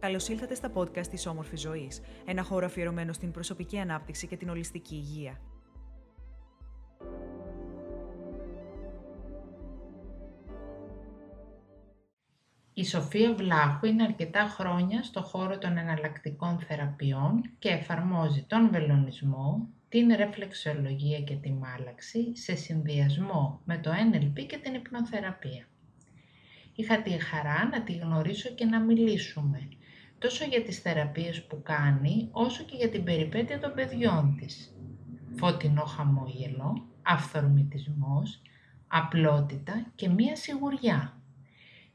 Καλώς ήλθατε στα podcast της Όμορφη Ζωής, ένα χώρο αφιερωμένο στην προσωπική ανάπτυξη και την ολιστική υγεία. Η Σοφία Βλάχου είναι αρκετά χρόνια στο χώρο των εναλλακτικών θεραπείων και εφαρμόζει τον βελονισμό, την ρεφλεξιολογία και τη μάλαξη σε συνδυασμό με το NLP και την υπνοθεραπεία. Είχα τη χαρά να τη γνωρίσω και να μιλήσουμε, τόσο για τις θεραπείες που κάνει, όσο και για την περιπέτεια των παιδιών της. Φωτεινό χαμόγελο, αυθορμητισμός, απλότητα και μία σιγουριά.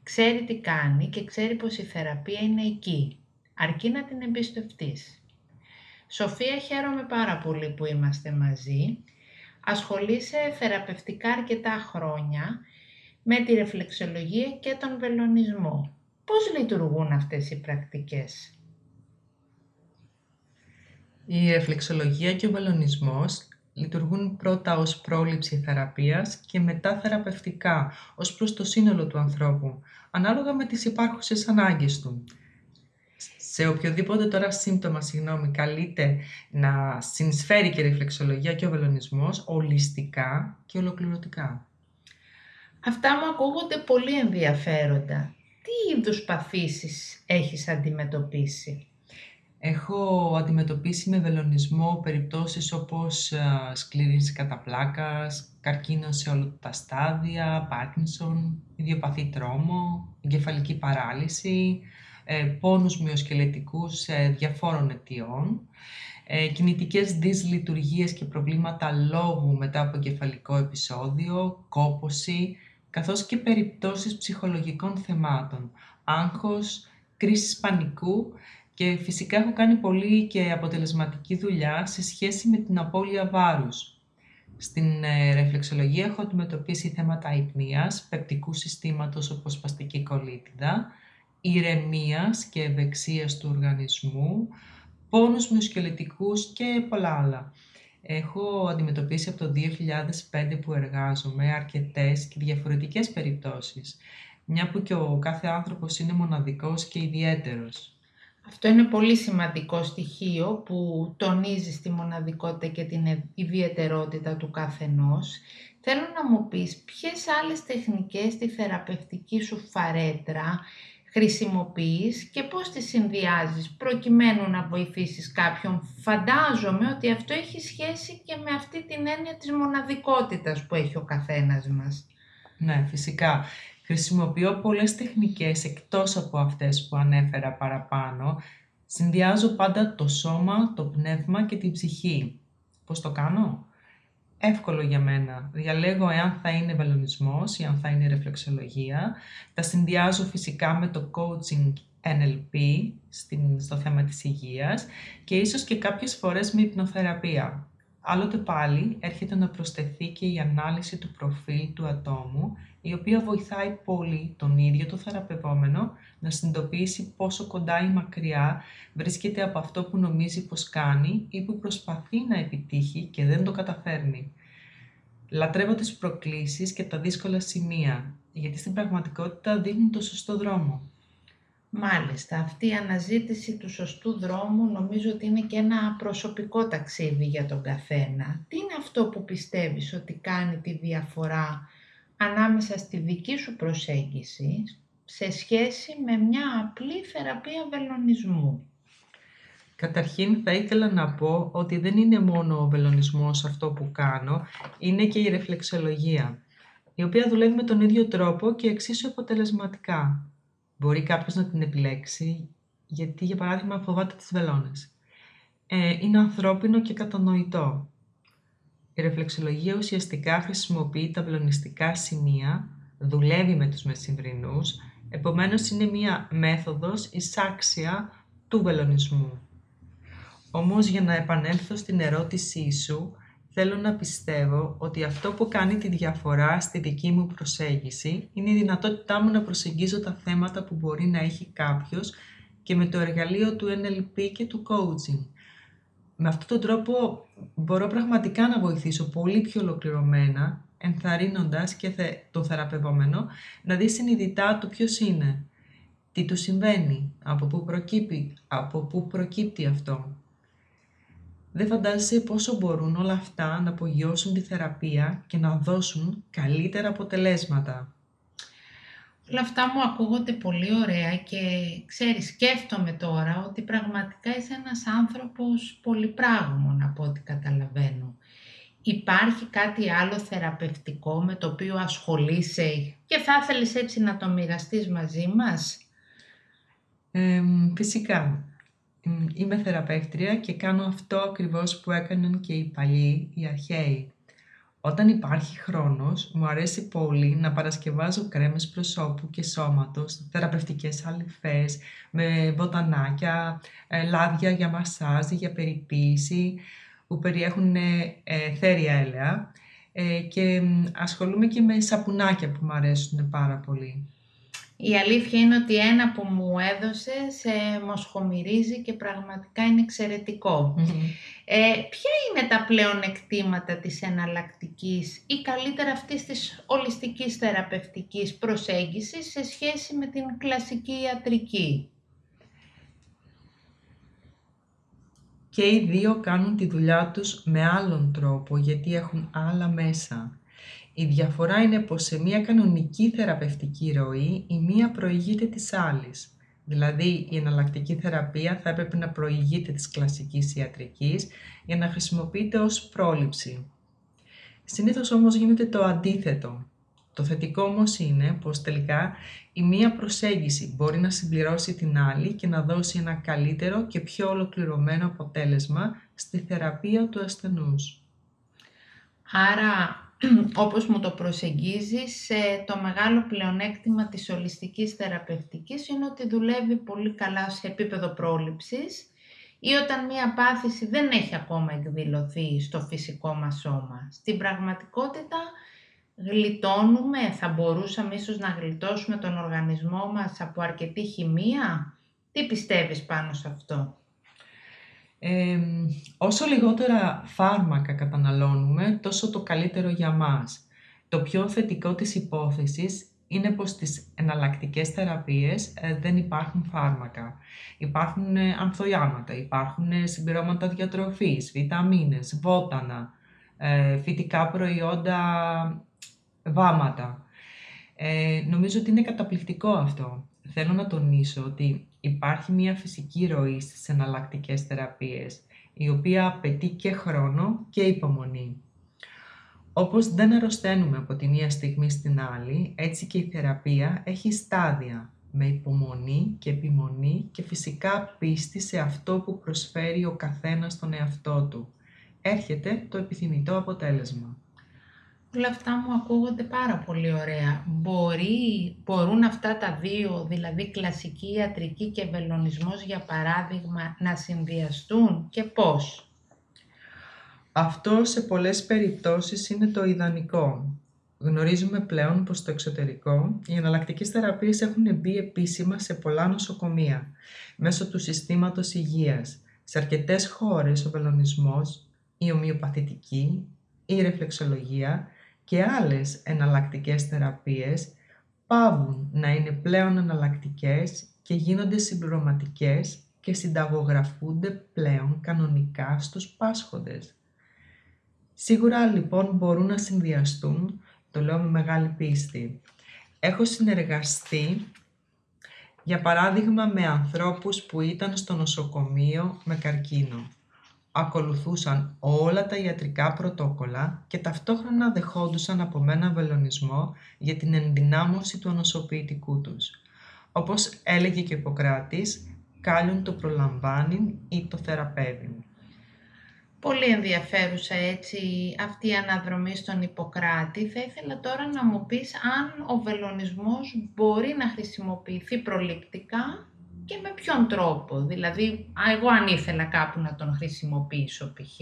Ξέρει τι κάνει και ξέρει πως η θεραπεία είναι εκεί, αρκεί να την εμπιστευτείς. Σοφία, χαίρομαι πάρα πολύ που είμαστε μαζί. Ασχολείσαι θεραπευτικά αρκετά χρόνια με τη ρεφλεξολογία και τον βελονισμό. Πώς λειτουργούν αυτές οι πρακτικές; Η ρεφλεξολογία και ο βελονισμός λειτουργούν πρώτα ως πρόληψη θεραπείας και μετά θεραπευτικά, ως προς το σύνολο του ανθρώπου, ανάλογα με τις υπάρχουσες ανάγκες του. Σε οποιοδήποτε τώρα σύμπτωμα, συγγνώμη, καλείται να συνεισφέρει και η ρεφλεξολογία και ο βελονισμός ολιστικά και ολοκληρωτικά. Αυτά μου ακούγονται πολύ ενδιαφέροντα. Τι είδους παθήσεις έχεις αντιμετωπίσει; Έχω αντιμετωπίσει με βελονισμό περιπτώσεις όπως σκληρής καταπλάκας, καρκίνο σε όλα τα στάδια, Πάρκινσον, ιδιοπαθή τρόμο, εγκεφαλική παράλυση, ε, πόνους μυοσκελετικούς διαφόρων αιτιών, ε, κινητικές δυσλειτουργίες και προβλήματα λόγου μετά από εγκεφαλικό επεισόδιο, κόποση, καθώς και περιπτώσεις ψυχολογικών θεμάτων, άγχος, κρίσης πανικού και φυσικά έχω κάνει πολύ και αποτελεσματική δουλειά σε σχέση με την απώλεια βάρους. Στην ε, ρεφλεξολογία έχω αντιμετωπίσει θέματα υπνίας, πεπτικού συστήματος όπως σπαστική κολίτιδα, ηρεμίας και ευεξίας του οργανισμού, πόνους μυοσκελετικούς και πολλά άλλα. Έχω αντιμετωπίσει από το 2005 που εργάζομαι αρκετές και διαφορετικές περιπτώσεις, μια που και ο κάθε άνθρωπος είναι μοναδικός και ιδιαίτερος. Αυτό είναι πολύ σημαντικό στοιχείο που τονίζει τη μοναδικότητα και την ιδιαιτερότητα του καθενός. Θέλω να μου πεις ποιες άλλες τεχνικές στη θεραπευτική σου φαρέτρα χρησιμοποιείς και πώς τις συνδυάζεις προκειμένου να βοηθήσεις κάποιον. Φαντάζομαι ότι αυτό έχει σχέση και με αυτή την έννοια της μοναδικότητας που έχει ο καθένας μας. Ναι, φυσικά. Χρησιμοποιώ πολλές τεχνικές εκτός από αυτές που ανέφερα παραπάνω. Συνδυάζω πάντα το σώμα, το πνεύμα και την ψυχή. Πώς το κάνω; Εύκολο για μένα. Διαλέγω εάν θα είναι βελονισμός ή αν θα είναι ρεφλεξολογία. Τα συνδυάζω φυσικά με το coaching NLP στην, στο θέμα της υγείας και ίσως και κάποιες φορές με υπνοθεραπεία. Άλλοτε πάλι έρχεται να προσθεθεί και η ανάλυση του προφίλ του ατόμου, η οποία βοηθάει πολύ τον ίδιο το θεραπευόμενο να συνειδητοποιήσει πόσο κοντά ή μακριά βρίσκεται από αυτό που νομίζει πως κάνει ή που προσπαθεί να επιτύχει και δεν το καταφέρνει. Λατρεύω τις προκλήσεις και τα δύσκολα σημεία, γιατί στην πραγματικότητα δίνουν το σωστό δρόμο. Μάλιστα, αυτή η αναζήτηση του σωστού δρόμου νομίζω ότι είναι και ένα προσωπικό ταξίδι για τον καθένα. Τι είναι αυτό που πιστεύεις ότι κάνει τη διαφορά ανάμεσα στη δική σου προσέγγιση σε σχέση με μια απλή θεραπεία βελονισμού; Καταρχήν θα ήθελα να πω ότι δεν είναι μόνο ο βελονισμός αυτό που κάνω, είναι και η ρεφλεξολογία, η οποία δουλεύει με τον ίδιο τρόπο και εξίσου αποτελεσματικά. Μπορεί κάποιος να την επιλέξει, γιατί για παράδειγμα φοβάται τις βελόνες. Ε, είναι ανθρώπινο και κατανοητό. Η ρεφλεξολογία ουσιαστικά χρησιμοποιεί τα βελονιστικά σημεία, δουλεύει με τους μεσημβρινούς, επομένως είναι μία μέθοδος εισάξια του βελονισμού. Όμως για να επανέλθω στην ερώτησή σου, θέλω να πιστεύω ότι αυτό που κάνει τη διαφορά στη δική μου προσέγγιση είναι η δυνατότητά μου να προσεγγίζω τα θέματα που μπορεί να έχει κάποιος και με το εργαλείο του NLP και του coaching. Με αυτόν τον τρόπο μπορώ πραγματικά να βοηθήσω πολύ πιο ολοκληρωμένα, ενθαρρύνοντας και το θεραπευόμενο να δει συνειδητά το ποιος είναι. Τι του συμβαίνει, από πού προκύπτει, από πού προκύπτει αυτό. Δεν φαντάζεσαι πόσο μπορούν όλα αυτά να απογειώσουν τη θεραπεία και να δώσουν καλύτερα αποτελέσματα. Όλα αυτά μου ακούγονται πολύ ωραία και ξέρεις, σκέφτομαι τώρα ότι πραγματικά είσαι ένας άνθρωπος πολυπράγμων από ό,τι καταλαβαίνω. Υπάρχει κάτι άλλο θεραπευτικό με το οποίο ασχολείσαι και θα ήθελες έτσι να το μοιραστείς μαζί μας; φυσικά. Είμαι θεραπεύτρια και κάνω αυτό ακριβώς που έκαναν και οι παλιοί, οι αρχαίοι. Όταν υπάρχει χρόνος, μου αρέσει πολύ να παρασκευάζω κρέμες προσώπου και σώματος, θεραπευτικές αλυφές, με βοτανάκια, ε, λάδια για μασάζ, για περιποίηση, που περιέχουν ε, ε, θέρια έλαια ε, και ασχολούμαι και με σαπουνάκια που μου αρέσουν πάρα πολύ. Η αλήθεια είναι ότι ένα που μου έδωσε σε μοσχομυρίζει και πραγματικά είναι Ε, ποια είναι τα πλέον εκτήματα της εναλλακτικής ή καλύτερα αυτής της ολιστικής θεραπευτικής προσέγγισης σε σχέση με την κλασική ιατρική; Και οι δύο κάνουν τη δουλειά τους με άλλον τρόπο γιατί έχουν άλλα μέσα. Η διαφορά είναι πως σε μια κανονική θεραπευτική ροή η μία προηγείται της άλλης. Δηλαδή η εναλλακτική θεραπεία θα έπρεπε να προηγείται της κλασικής ιατρικής για να χρησιμοποιείται ως πρόληψη. Συνήθως όμως γίνεται το αντίθετο. Το θετικό όμως είναι πως τελικά η μία προσέγγιση μπορεί να συμπληρώσει την άλλη και να δώσει ένα καλύτερο και πιο ολοκληρωμένο αποτέλεσμα στη θεραπεία του ασθενούς. Άρα όπως μου το προσεγγίζεις, το μεγάλο πλεονέκτημα της ολιστικής θεραπευτικής είναι ότι δουλεύει πολύ καλά σε επίπεδο πρόληψης ή όταν μία πάθηση δεν έχει ακόμα εκδηλωθεί στο φυσικό μας σώμα. Στην πραγματικότητα γλιτώνουμε, θα μπορούσαμε ίσως να γλιτώσουμε τον οργανισμό μας από αρκετή χημεία; Τι πιστεύεις πάνω σε αυτό; Όσο λιγότερα φάρμακα καταναλώνουμε, τόσο το καλύτερο για μας. Το πιο θετικό της υπόθεσης είναι πως στις εναλλακτικές θεραπείες ε, δεν υπάρχουν φάρμακα. Υπάρχουν ε, ανθοϊάματα, υπάρχουν ε, συμπληρώματα διατροφής, βιταμίνες, βότανα, ε, φυτικά προϊόντα, βάματα. Ε, νομίζω ότι είναι καταπληκτικό αυτό. Θέλω να τονίσω ότι υπάρχει μια φυσική ροή στις εναλλακτικές θεραπείες, η οποία απαιτεί και χρόνο και υπομονή. Όπως δεν αρρωσταίνουμε από τη μία στιγμή στην άλλη, έτσι και η θεραπεία έχει στάδια, με υπομονή και επιμονή και φυσικά πίστη σε αυτό που προσφέρει ο καθένας στον εαυτό του. Έρχεται το επιθυμητό αποτέλεσμα. Όλα αυτά μου ακούγονται πάρα πολύ ωραία. Μπορεί, μπορούν αυτά τα δύο, δηλαδή κλασική ιατρική και βελονισμός για παράδειγμα, να συνδυαστούν και πώς; Αυτό σε πολλές περιπτώσεις είναι το ιδανικό. Γνωρίζουμε πλέον πως στο εξωτερικό οι εναλλακτικές θεραπείες έχουν μπει επίσημα σε πολλά νοσοκομεία μέσω του συστήματος υγείας. Σε αρκετές χώρες ο βελονισμός, η ομοιοπαθητική, η ρεφλεξολογία και άλλες εναλλακτικές θεραπείες πάβουν να είναι πλέον εναλλακτικές και γίνονται συμπληρωματικές και συνταγογραφούνται πλέον κανονικά στους πάσχοντες. Σίγουρα λοιπόν μπορούν να συνδυαστούν, το λέω με μεγάλη πίστη. Έχω συνεργαστεί, για παράδειγμα, με ανθρώπους που ήταν στο νοσοκομείο με καρκίνο ακολουθούσαν όλα τα ιατρικά πρωτόκολλα και ταυτόχρονα δεχόντουσαν από μένα βελονισμό για την ενδυνάμωση του ανοσοποιητικού τους. Όπως έλεγε και ο Ιπποκράτης, κάλλιον το προλαμβάνει ή το θεραπεύει. Πολύ ενδιαφέρουσα έτσι αυτή η αναδρομή στον Ιπποκράτη. Θα ήθελα τώρα να μου πεις αν ο βελονισμός μπορεί να χρησιμοποιηθεί προληπτικά και με ποιον τρόπο. Δηλαδή, εγώ αν ήθελα κάπου να τον χρησιμοποιήσω π.χ.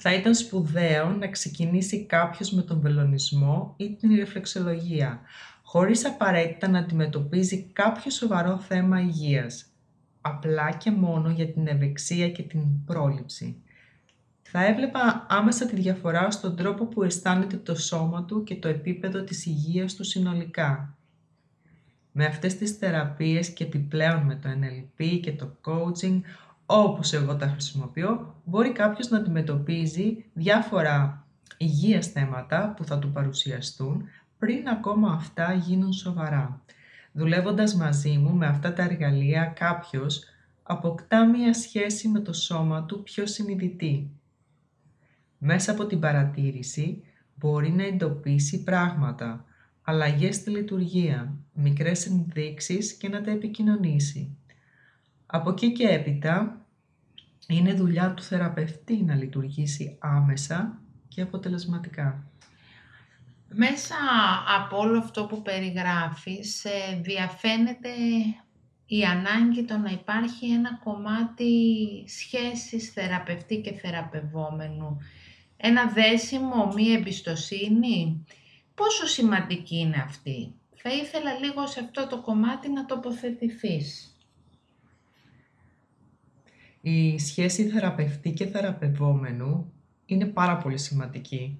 Θα ήταν σπουδαίο να ξεκινήσει κάποιος με τον βελονισμό ή την ρεφλεξολογία, χωρίς απαραίτητα να αντιμετωπίζει κάποιο σοβαρό θέμα υγείας, απλά και μόνο για την ευεξία και την πρόληψη. Θα έβλεπα άμεσα τη διαφορά στον τρόπο που αισθάνεται το σώμα του και το επίπεδο της υγείας του συνολικά. Με αυτές τις θεραπείες και επιπλέον με το NLP και το coaching, όπως εγώ τα χρησιμοποιώ, μπορεί κάποιος να αντιμετωπίζει διάφορα υγείας θέματα που θα του παρουσιαστούν πριν ακόμα αυτά γίνουν σοβαρά. Δουλεύοντας μαζί μου με αυτά τα εργαλεία κάποιος αποκτά μία σχέση με το σώμα του πιο συνειδητή. Μέσα από την παρατήρηση μπορεί να εντοπίσει πράγματα, αλλαγές στη λειτουργία, μικρές ενδείξεις και να τα επικοινωνήσει. Από εκεί και έπειτα είναι δουλειά του θεραπευτή να λειτουργήσει άμεσα και αποτελεσματικά. Μέσα από όλο αυτό που περιγράφεις, ε, διαφαίνεται η ανάγκη το να υπάρχει ένα κομμάτι σχέσης θεραπευτή και θεραπευόμενου. Ένα δέσιμο, μία εμπιστοσύνη. Πόσο σημαντική είναι αυτή; Θα ήθελα λίγο σε αυτό το κομμάτι να τοποθετηθείς. Η σχέση θεραπευτή και θεραπευόμενου είναι πάρα πολύ σημαντική.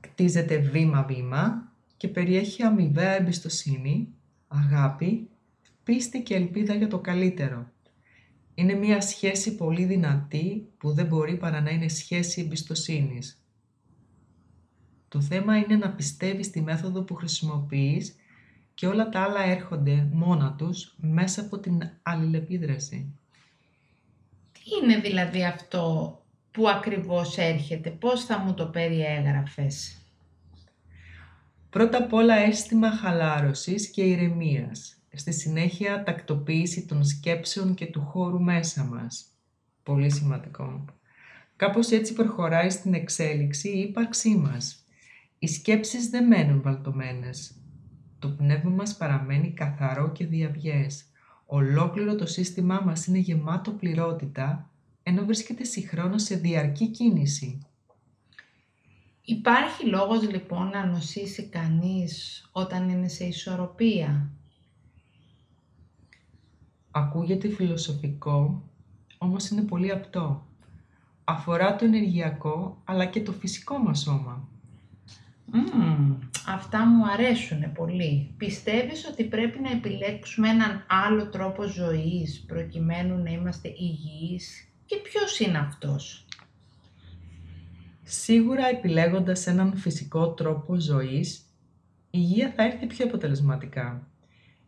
Κτίζεται βήμα-βήμα και περιέχει αμοιβαία εμπιστοσύνη, αγάπη, πίστη και ελπίδα για το καλύτερο. Είναι μια σχέση πολύ δυνατή που δεν μπορεί παρά να είναι σχέση εμπιστοσύνης. Το θέμα είναι να πιστεύεις τη μέθοδο που χρησιμοποιείς και όλα τα άλλα έρχονται μόνα τους μέσα από την αλληλεπίδραση. Τι είναι δηλαδή αυτό που ακριβώς έρχεται, πώς θα μου το περιέγραφες; Πρώτα απ' όλα αίσθημα χαλάρωσης και ηρεμίας. Στη συνέχεια τακτοποίηση των σκέψεων και του χώρου μέσα μας. Πολύ σημαντικό. Κάπως έτσι προχωράει στην εξέλιξη η ύπαρξή μας. Οι σκέψεις δεν μένουν βαλτωμένες. Το πνεύμα μας παραμένει καθαρό και διαβιές. Ολόκληρο το σύστημά μας είναι γεμάτο πληρότητα, ενώ βρίσκεται συγχρόνως σε διαρκή κίνηση. Υπάρχει λόγος λοιπόν να νοσήσει κανείς όταν είναι σε ισορροπία; Ακούγεται φιλοσοφικό, όμως είναι πολύ απτό. Αφορά το ενεργειακό, αλλά και το φυσικό μας σώμα. Αυτά μου αρέσουν πολύ. Πιστεύεις ότι πρέπει να επιλέξουμε έναν άλλο τρόπο ζωής προκειμένου να είμαστε υγιείς; Και ποιος είναι αυτός; Σίγουρα επιλέγοντας έναν φυσικό τρόπο ζωής, η υγεία θα έρθει πιο αποτελεσματικά.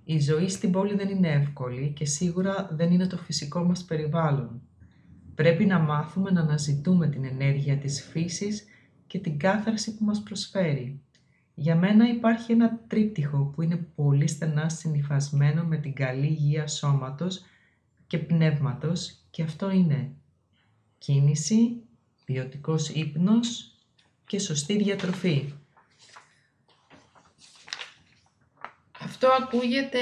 Η ζωή στην πόλη δεν είναι εύκολη και σίγουρα δεν είναι το φυσικό μας περιβάλλον. Πρέπει να μάθουμε να αναζητούμε την ενέργεια της φύσης και την κάθαρση που μας προσφέρει. Για μένα υπάρχει ένα τρίπτυχο που είναι πολύ στενά συνειφασμένο με την καλή υγεία σώματος και πνεύματος και αυτό είναι κίνηση, ποιοτικός ύπνος και σωστή διατροφή. Αυτό ακούγεται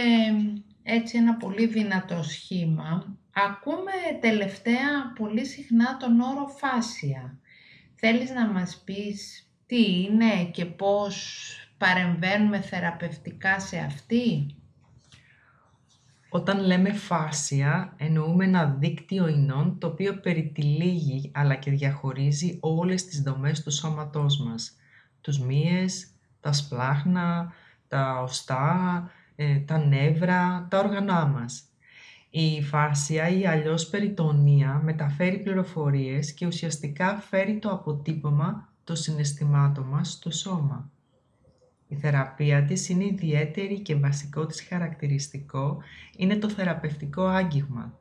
έτσι ένα πολύ δυνατό σχήμα. Ακούμε τελευταία πολύ συχνά τον όρο φάσια. Θέλεις να μας πεις τι είναι και πώς παρεμβαίνουμε θεραπευτικά σε αυτή; Όταν λέμε φάσια, εννοούμε ένα δίκτυο ινών το οποίο περιτυλίγει αλλά και διαχωρίζει όλες τις δομές του σώματός μας. Τους μύες, τα σπλάχνα, τα οστά, ε, τα νεύρα, τα όργανά μας. Η φάσια ή αλλιώς περιτονία μεταφέρει πληροφορίες και ουσιαστικά φέρει το αποτύπωμα των συναισθημάτων μας στο σώμα. Η θεραπεία της είναι ιδιαίτερη και βασικό της χαρακτηριστικό είναι το θεραπευτικό άγγιγμα.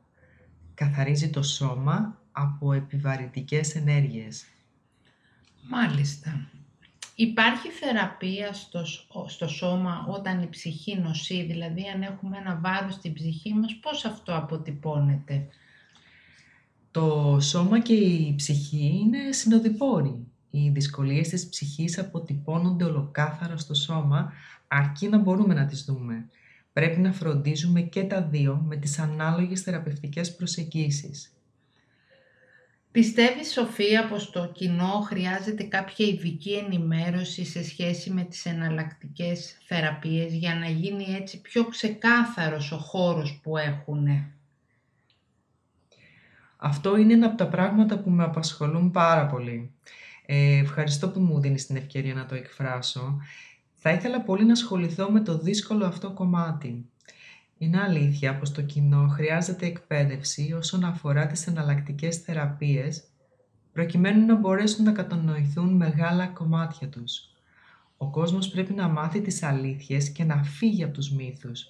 Καθαρίζει το σώμα από επιβαρυντικές ενέργειες. Μάλιστα. Υπάρχει θεραπεία στο, στο σώμα όταν η ψυχή νοσεί, δηλαδή αν έχουμε ένα βάρος στην ψυχή μας, πώς αυτό αποτυπώνεται; Το σώμα και η ψυχή είναι συνοδοιπόροι. Οι δυσκολίες της ψυχής αποτυπώνονται ολοκάθαρα στο σώμα, αρκεί να μπορούμε να τις δούμε. Πρέπει να φροντίζουμε και τα δύο με τις ανάλογες θεραπευτικές προσεγγίσεις. Πιστεύεις Σοφία πως το κοινό χρειάζεται κάποια ειδική ενημέρωση σε σχέση με τις εναλλακτικές θεραπείες για να γίνει έτσι πιο ξεκάθαρος ο χώρος που έχουν. Αυτό είναι ένα από τα πράγματα που με απασχολούν πάρα πολύ. Ε, ευχαριστώ που μου δίνεις την ευκαιρία να το εκφράσω. Θα ήθελα πολύ να ασχοληθώ με το δύσκολο αυτό κομμάτι. Είναι αλήθεια πως το κοινό χρειάζεται εκπαίδευση όσον αφορά τις εναλλακτικές θεραπείες προκειμένου να μπορέσουν να κατανοηθούν μεγάλα κομμάτια τους. Ο κόσμος πρέπει να μάθει τις αλήθειες και να φύγει από τους μύθους.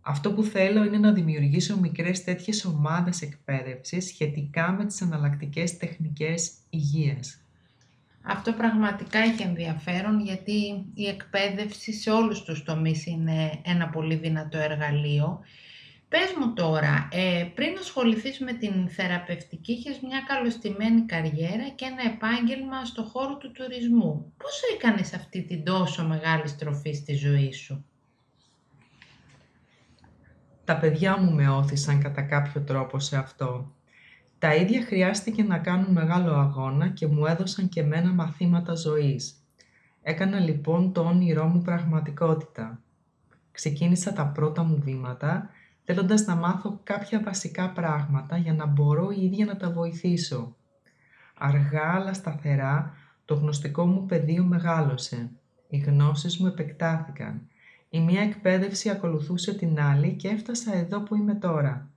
Αυτό που θέλω είναι να δημιουργήσω μικρές τέτοιες ομάδες εκπαίδευσης σχετικά με τις εναλλακτικές τεχνικές υγείας. Αυτό πραγματικά έχει ενδιαφέρον γιατί η εκπαίδευση σε όλους τους τομείς είναι ένα πολύ δυνατό εργαλείο. Πες μου τώρα, ε, πριν ασχοληθείς με την θεραπευτική, είχες μια καλωστημένη καριέρα και ένα επάγγελμα στο χώρο του τουρισμού. Πώς έκανες αυτή την τόσο μεγάλη στροφή στη ζωή σου; Τα παιδιά μου με όθησαν κατά κάποιο τρόπο σε αυτό. Τα ίδια χρειάστηκε να κάνουν μεγάλο αγώνα και μου έδωσαν και μένα μαθήματα ζωής. Έκανα λοιπόν το όνειρό μου πραγματικότητα. Ξεκίνησα τα πρώτα μου βήματα, θέλοντας να μάθω κάποια βασικά πράγματα για να μπορώ η ίδια να τα βοηθήσω. Αργά αλλά σταθερά το γνωστικό μου πεδίο μεγάλωσε. Οι γνώσεις μου επεκτάθηκαν. Η μία εκπαίδευση ακολουθούσε την άλλη και έφτασα εδώ που είμαι τώρα.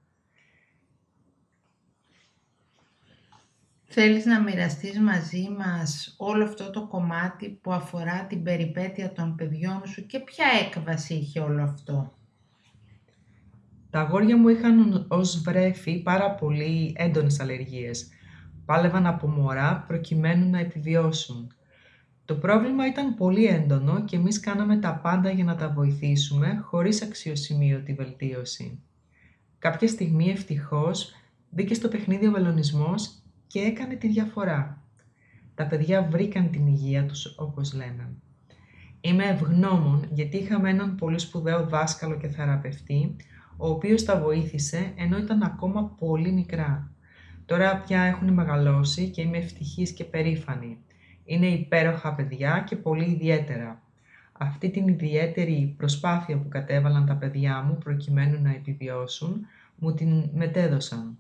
Θέλεις να μοιραστείς μαζί μας όλο αυτό το κομμάτι που αφορά την περιπέτεια των παιδιών σου και ποια έκβαση είχε όλο αυτό; Τα αγόρια μου είχαν ως βρέφη πάρα πολύ έντονες αλλεργίες. Πάλευαν από μωρά προκειμένου να επιβιώσουν. Το πρόβλημα ήταν πολύ έντονο και εμείς κάναμε τα πάντα για να τα βοηθήσουμε χωρίς αξιοσημείωτη βελτίωση. Κάποια στιγμή ευτυχώς μπήκε στο παιχνίδι ο βελονισμός και έκανε τη διαφορά. Τα παιδιά βρήκαν την υγεία τους, όπως λένε. Είμαι ευγνώμων γιατί είχαμε έναν πολύ σπουδαίο δάσκαλο και θεραπευτή, ο οποίος τα βοήθησε ενώ ήταν ακόμα πολύ μικρά. Τώρα πια έχουν μεγαλώσει και είμαι ευτυχής και περήφανη. Είναι υπέροχα παιδιά και πολύ ιδιαίτερα. Αυτή την ιδιαίτερη προσπάθεια που κατέβαλαν τα παιδιά μου προκειμένου να επιβιώσουν, μου την μετέδωσαν.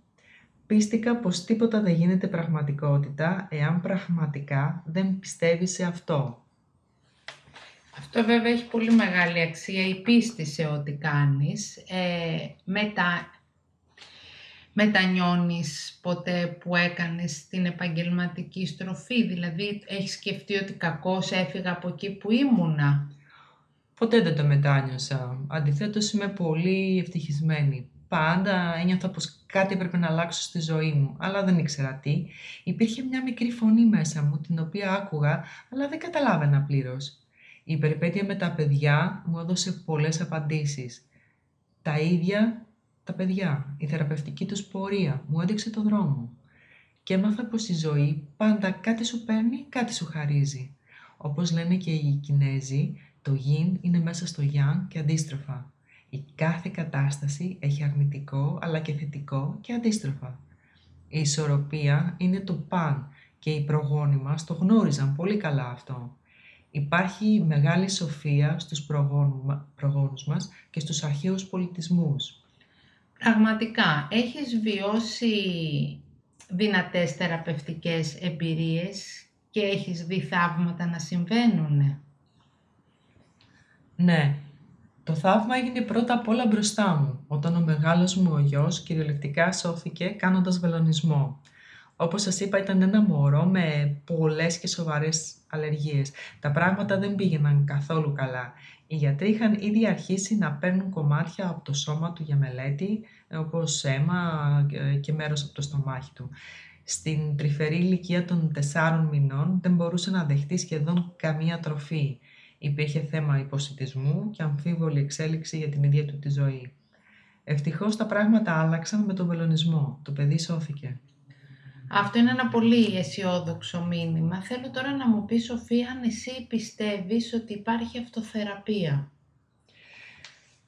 Πίστηκα πως τίποτα δεν γίνεται πραγματικότητα εάν πραγματικά δεν πιστεύει σε αυτό. Αυτό βέβαια έχει πολύ μεγάλη αξία, η πίστη σε ό,τι κάνεις. Ε, μετα... Μετανιώνεις ποτέ που έκανες την επαγγελματική στροφή, δηλαδή έχεις σκεφτεί ότι κακώς έφυγα από εκεί που ήμουνα; Ποτέ δεν το μετάνιωσα. Αντιθέτως είμαι πολύ ευτυχισμένη πάντα ένιωθα πως κάτι έπρεπε να αλλάξω στη ζωή μου, αλλά δεν ήξερα τι. Υπήρχε μια μικρή φωνή μέσα μου, την οποία άκουγα, αλλά δεν καταλάβαινα πλήρως. Η περιπέτεια με τα παιδιά μου έδωσε πολλές απαντήσεις. Τα ίδια τα παιδιά, η θεραπευτική τους πορεία μου έδειξε το δρόμο. Και έμαθα πως η ζωή πάντα κάτι σου παίρνει, κάτι σου χαρίζει. Όπως λένε και οι Κινέζοι, το γιν είναι μέσα στο γιάν και αντίστροφα. Η κάθε κατάσταση έχει αρνητικό αλλά και θετικό και αντίστροφα. Η ισορροπία είναι το παν και οι προγόνοι μας το γνώριζαν πολύ καλά αυτό. Υπάρχει μεγάλη σοφία στους προγόνους μας και στους αρχαίους πολιτισμούς. Πραγματικά, έχεις βιώσει δυνατές θεραπευτικές εμπειρίες και έχεις δει θαύματα να συμβαίνουν. Ναι, το θαύμα έγινε πρώτα απ' όλα μπροστά μου, όταν ο μεγάλος μου ο γιος κυριολεκτικά σώθηκε κάνοντας βελονισμό. Όπως σας είπα ήταν ένα μωρό με πολλές και σοβαρές αλλεργίες. Τα πράγματα δεν πήγαιναν καθόλου καλά. Οι γιατροί είχαν ήδη αρχίσει να παίρνουν κομμάτια από το σώμα του για μελέτη, όπως αίμα και μέρος από το στομάχι του. Στην τρυφερή ηλικία των τεσσάρων μηνών δεν μπορούσε να δεχτεί σχεδόν καμία τροφή υπήρχε θέμα υποσυτισμού και αμφίβολη εξέλιξη για την ίδια του τη ζωή. Ευτυχώς τα πράγματα άλλαξαν με τον βελονισμό. Το παιδί σώθηκε. Αυτό είναι ένα πολύ αισιόδοξο μήνυμα. Θέλω τώρα να μου πεις, Σοφία, αν εσύ πιστεύεις ότι υπάρχει αυτοθεραπεία.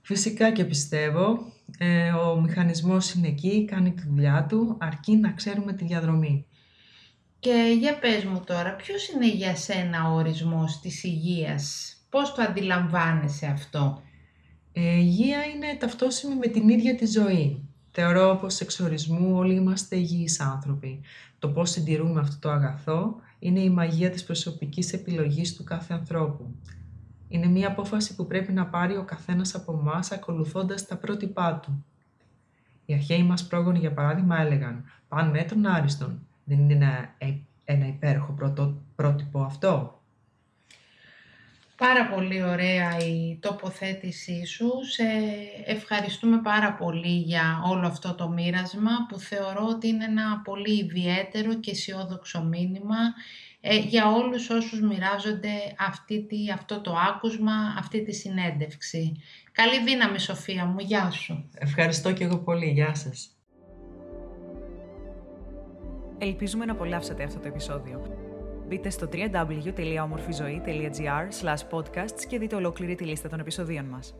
Φυσικά και πιστεύω. Ε, ο μηχανισμός είναι εκεί, κάνει τη δουλειά του, αρκεί να ξέρουμε τη διαδρομή. Και για πες μου τώρα, ποιος είναι για σένα ο ορισμός της υγείας, πώς το αντιλαμβάνεσαι αυτό; Ε, υγεία είναι ταυτόσιμη με την ίδια τη ζωή. Θεωρώ πως εξ ορισμού όλοι είμαστε υγιείς άνθρωποι. Το πώς συντηρούμε αυτό το αγαθό είναι η μαγεία της προσωπικής επιλογής του κάθε ανθρώπου. Είναι μια απόφαση που πρέπει να πάρει ο καθένας από εμάς ακολουθώντας τα πρότυπά του. Οι αρχαίοι μας πρόγονοι, για παράδειγμα, έλεγαν «Παν μέτρων άριστον». Δεν είναι ένα, ε, ένα υπέροχο πρωτο, πρότυπο αυτό. Πάρα πολύ ωραία η τοποθέτησή σου. Σε ευχαριστούμε πάρα πολύ για όλο αυτό το μοίρασμα που θεωρώ ότι είναι ένα πολύ ιδιαίτερο και αισιόδοξο μήνυμα ε, για όλους όσους μοιράζονται αυτή τη, αυτό το άκουσμα, αυτή τη συνέντευξη. Καλή δύναμη Σοφία μου, γεια σου. Ευχαριστώ και εγώ πολύ, γεια σας. Ελπίζουμε να απολαύσατε αυτό το επεισόδιο. Μπείτε στο www.omorfizoe.gr podcasts και δείτε ολόκληρη τη λίστα των επεισοδίων μας.